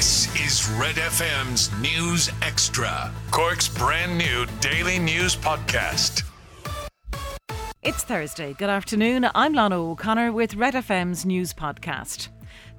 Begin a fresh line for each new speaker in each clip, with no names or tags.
This is Red FM's News Extra, Cork's brand new daily news podcast.
It's Thursday. Good afternoon. I'm Lana O'Connor with Red FM's News Podcast.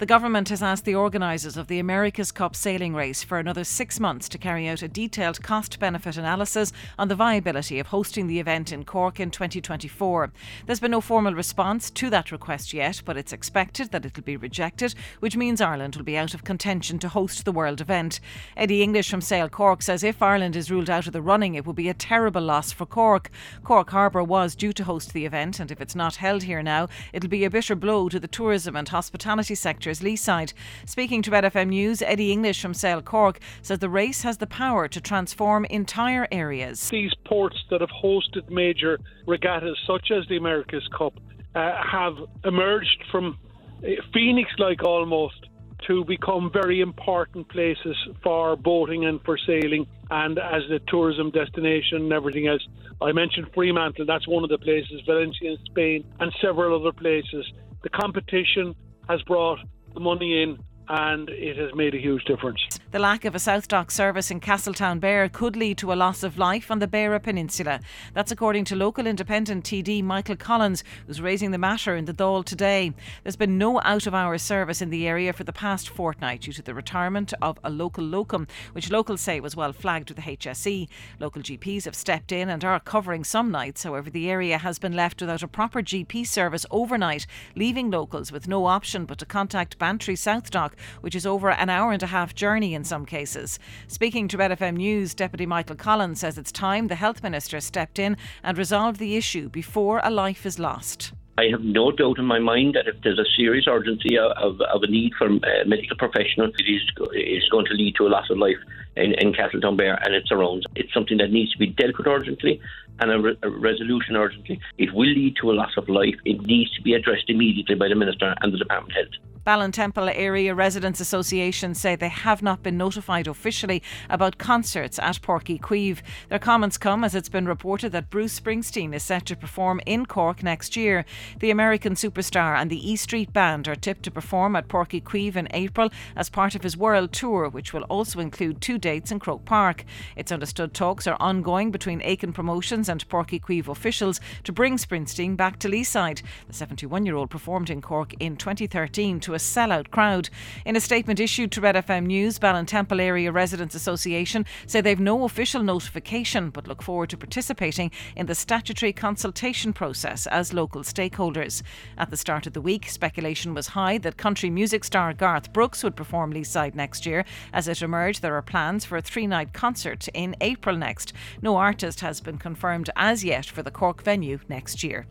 The government has asked the organisers of the America's Cup sailing race for another six months to carry out a detailed cost benefit analysis on the viability of hosting the event in Cork in 2024. There's been no formal response to that request yet, but it's expected that it'll be rejected, which means Ireland will be out of contention to host the World event. Eddie English from Sail Cork says if Ireland is ruled out of the running, it will be a terrible loss for Cork. Cork Harbour was due to host the event, and if it's not held here now, it'll be a bitter blow to the tourism and hospitality sectors Leeside. Speaking to Red News, Eddie English from Sail Cork says the race has the power to transform entire areas.
These ports that have hosted major regattas, such as the America's Cup, uh, have emerged from uh, Phoenix like almost to become very important places for boating and for sailing and as a tourism destination and everything else. I mentioned Fremantle, that's one of the places, Valencia in Spain, and several other places. The competition has brought the money in and it has made a huge difference.
The lack of a South Doc service in Castletownbere could lead to a loss of life on the Beara Peninsula. That's according to local independent TD Michael Collins, who's raising the matter in the Dáil today. There's been no out of hours service in the area for the past fortnight due to the retirement of a local locum, which locals say was well flagged with the HSE. Local GPs have stepped in and are covering some nights. However, the area has been left without a proper GP service overnight, leaving locals with no option but to contact Bantry South Doc which is over an hour and a half journey in some cases. Speaking to Red FM News, Deputy Michael Collins says it's time the Health Minister stepped in and resolved the issue before a life is lost.
I have no doubt in my mind that if there's a serious urgency of, of a need for a uh, medical professional, it is, is going to lead to a loss of life in, in Castletownbere and its surrounds. It's something that needs to be dealt with urgently and a, re- a, resolution urgently. It will lead to a loss of life. It needs to be addressed immediately by the Minister and the Department of Health.
Ballintemple Area Residents Association say they have not been notified officially about concerts at Páirc Uí Chaoimh. Their comments come as it's been reported that Bruce Springsteen is set to perform in Cork next year. The American superstar and the E Street Band are tipped to perform at Páirc Uí Chaoimh in April as part of his world tour, which will also include two dates in Croke Park. It's understood talks are ongoing between Aiken Promotions and Páirc Uí Chaoimh officials to bring Springsteen back to Leeside. The 71 year old performed in Cork in 2013 to a sellout crowd. In a statement issued to Red FM News, Ballintemple Area Residents Association say they've no official notification but look forward to participating in the statutory consultation process as local stakeholders. At the start of the week, speculation was high that country music star Garth Brooks would perform Leeside next year. As it emerged, there are plans for a three night concert in April next. No artist has been confirmed as yet for the Cork venue next year.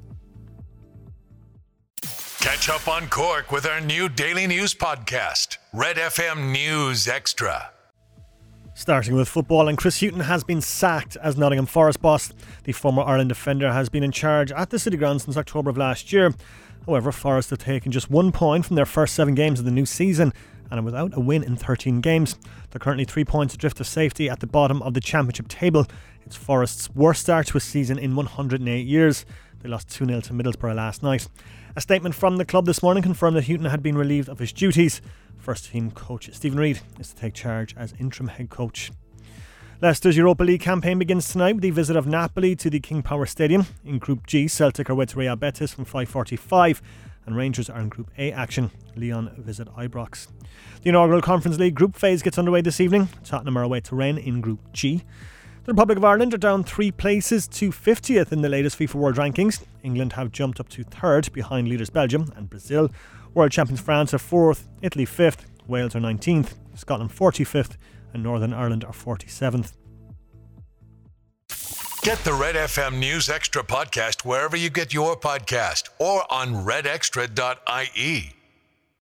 Catch up on Cork with our new daily news podcast, Red FM News Extra.
Starting with football, and Chris Hughton has been sacked as Nottingham Forest boss. The former Ireland defender has been in charge at the City Ground since October of last year. However, Forest have taken just one point from their first seven games of the new season and are without a win in 13 games. They're currently three points adrift of safety at the bottom of the Championship table. It's Forest's worst start to a season in 108 years. They lost 2 0 to Middlesbrough last night. A statement from the club this morning confirmed that Hughton had been relieved of his duties. First team coach Stephen Reid is to take charge as interim head coach. Leicester's Europa League campaign begins tonight with the visit of Napoli to the King Power Stadium. In Group G, Celtic are with Real Betis from 5.45 and Rangers are in Group A action. Lyon visit Ibrox. The inaugural Conference League group phase gets underway this evening. Tottenham are away to Rennes in Group G. The Republic of Ireland are down three places to 50th in the latest FIFA World Rankings. England have jumped up to third behind leaders Belgium and Brazil. World champions France are fourth, Italy fifth, Wales are 19th, Scotland 45th, and Northern Ireland are 47th.
Get the Red FM News Extra podcast wherever you get your podcast or on redextra.ie.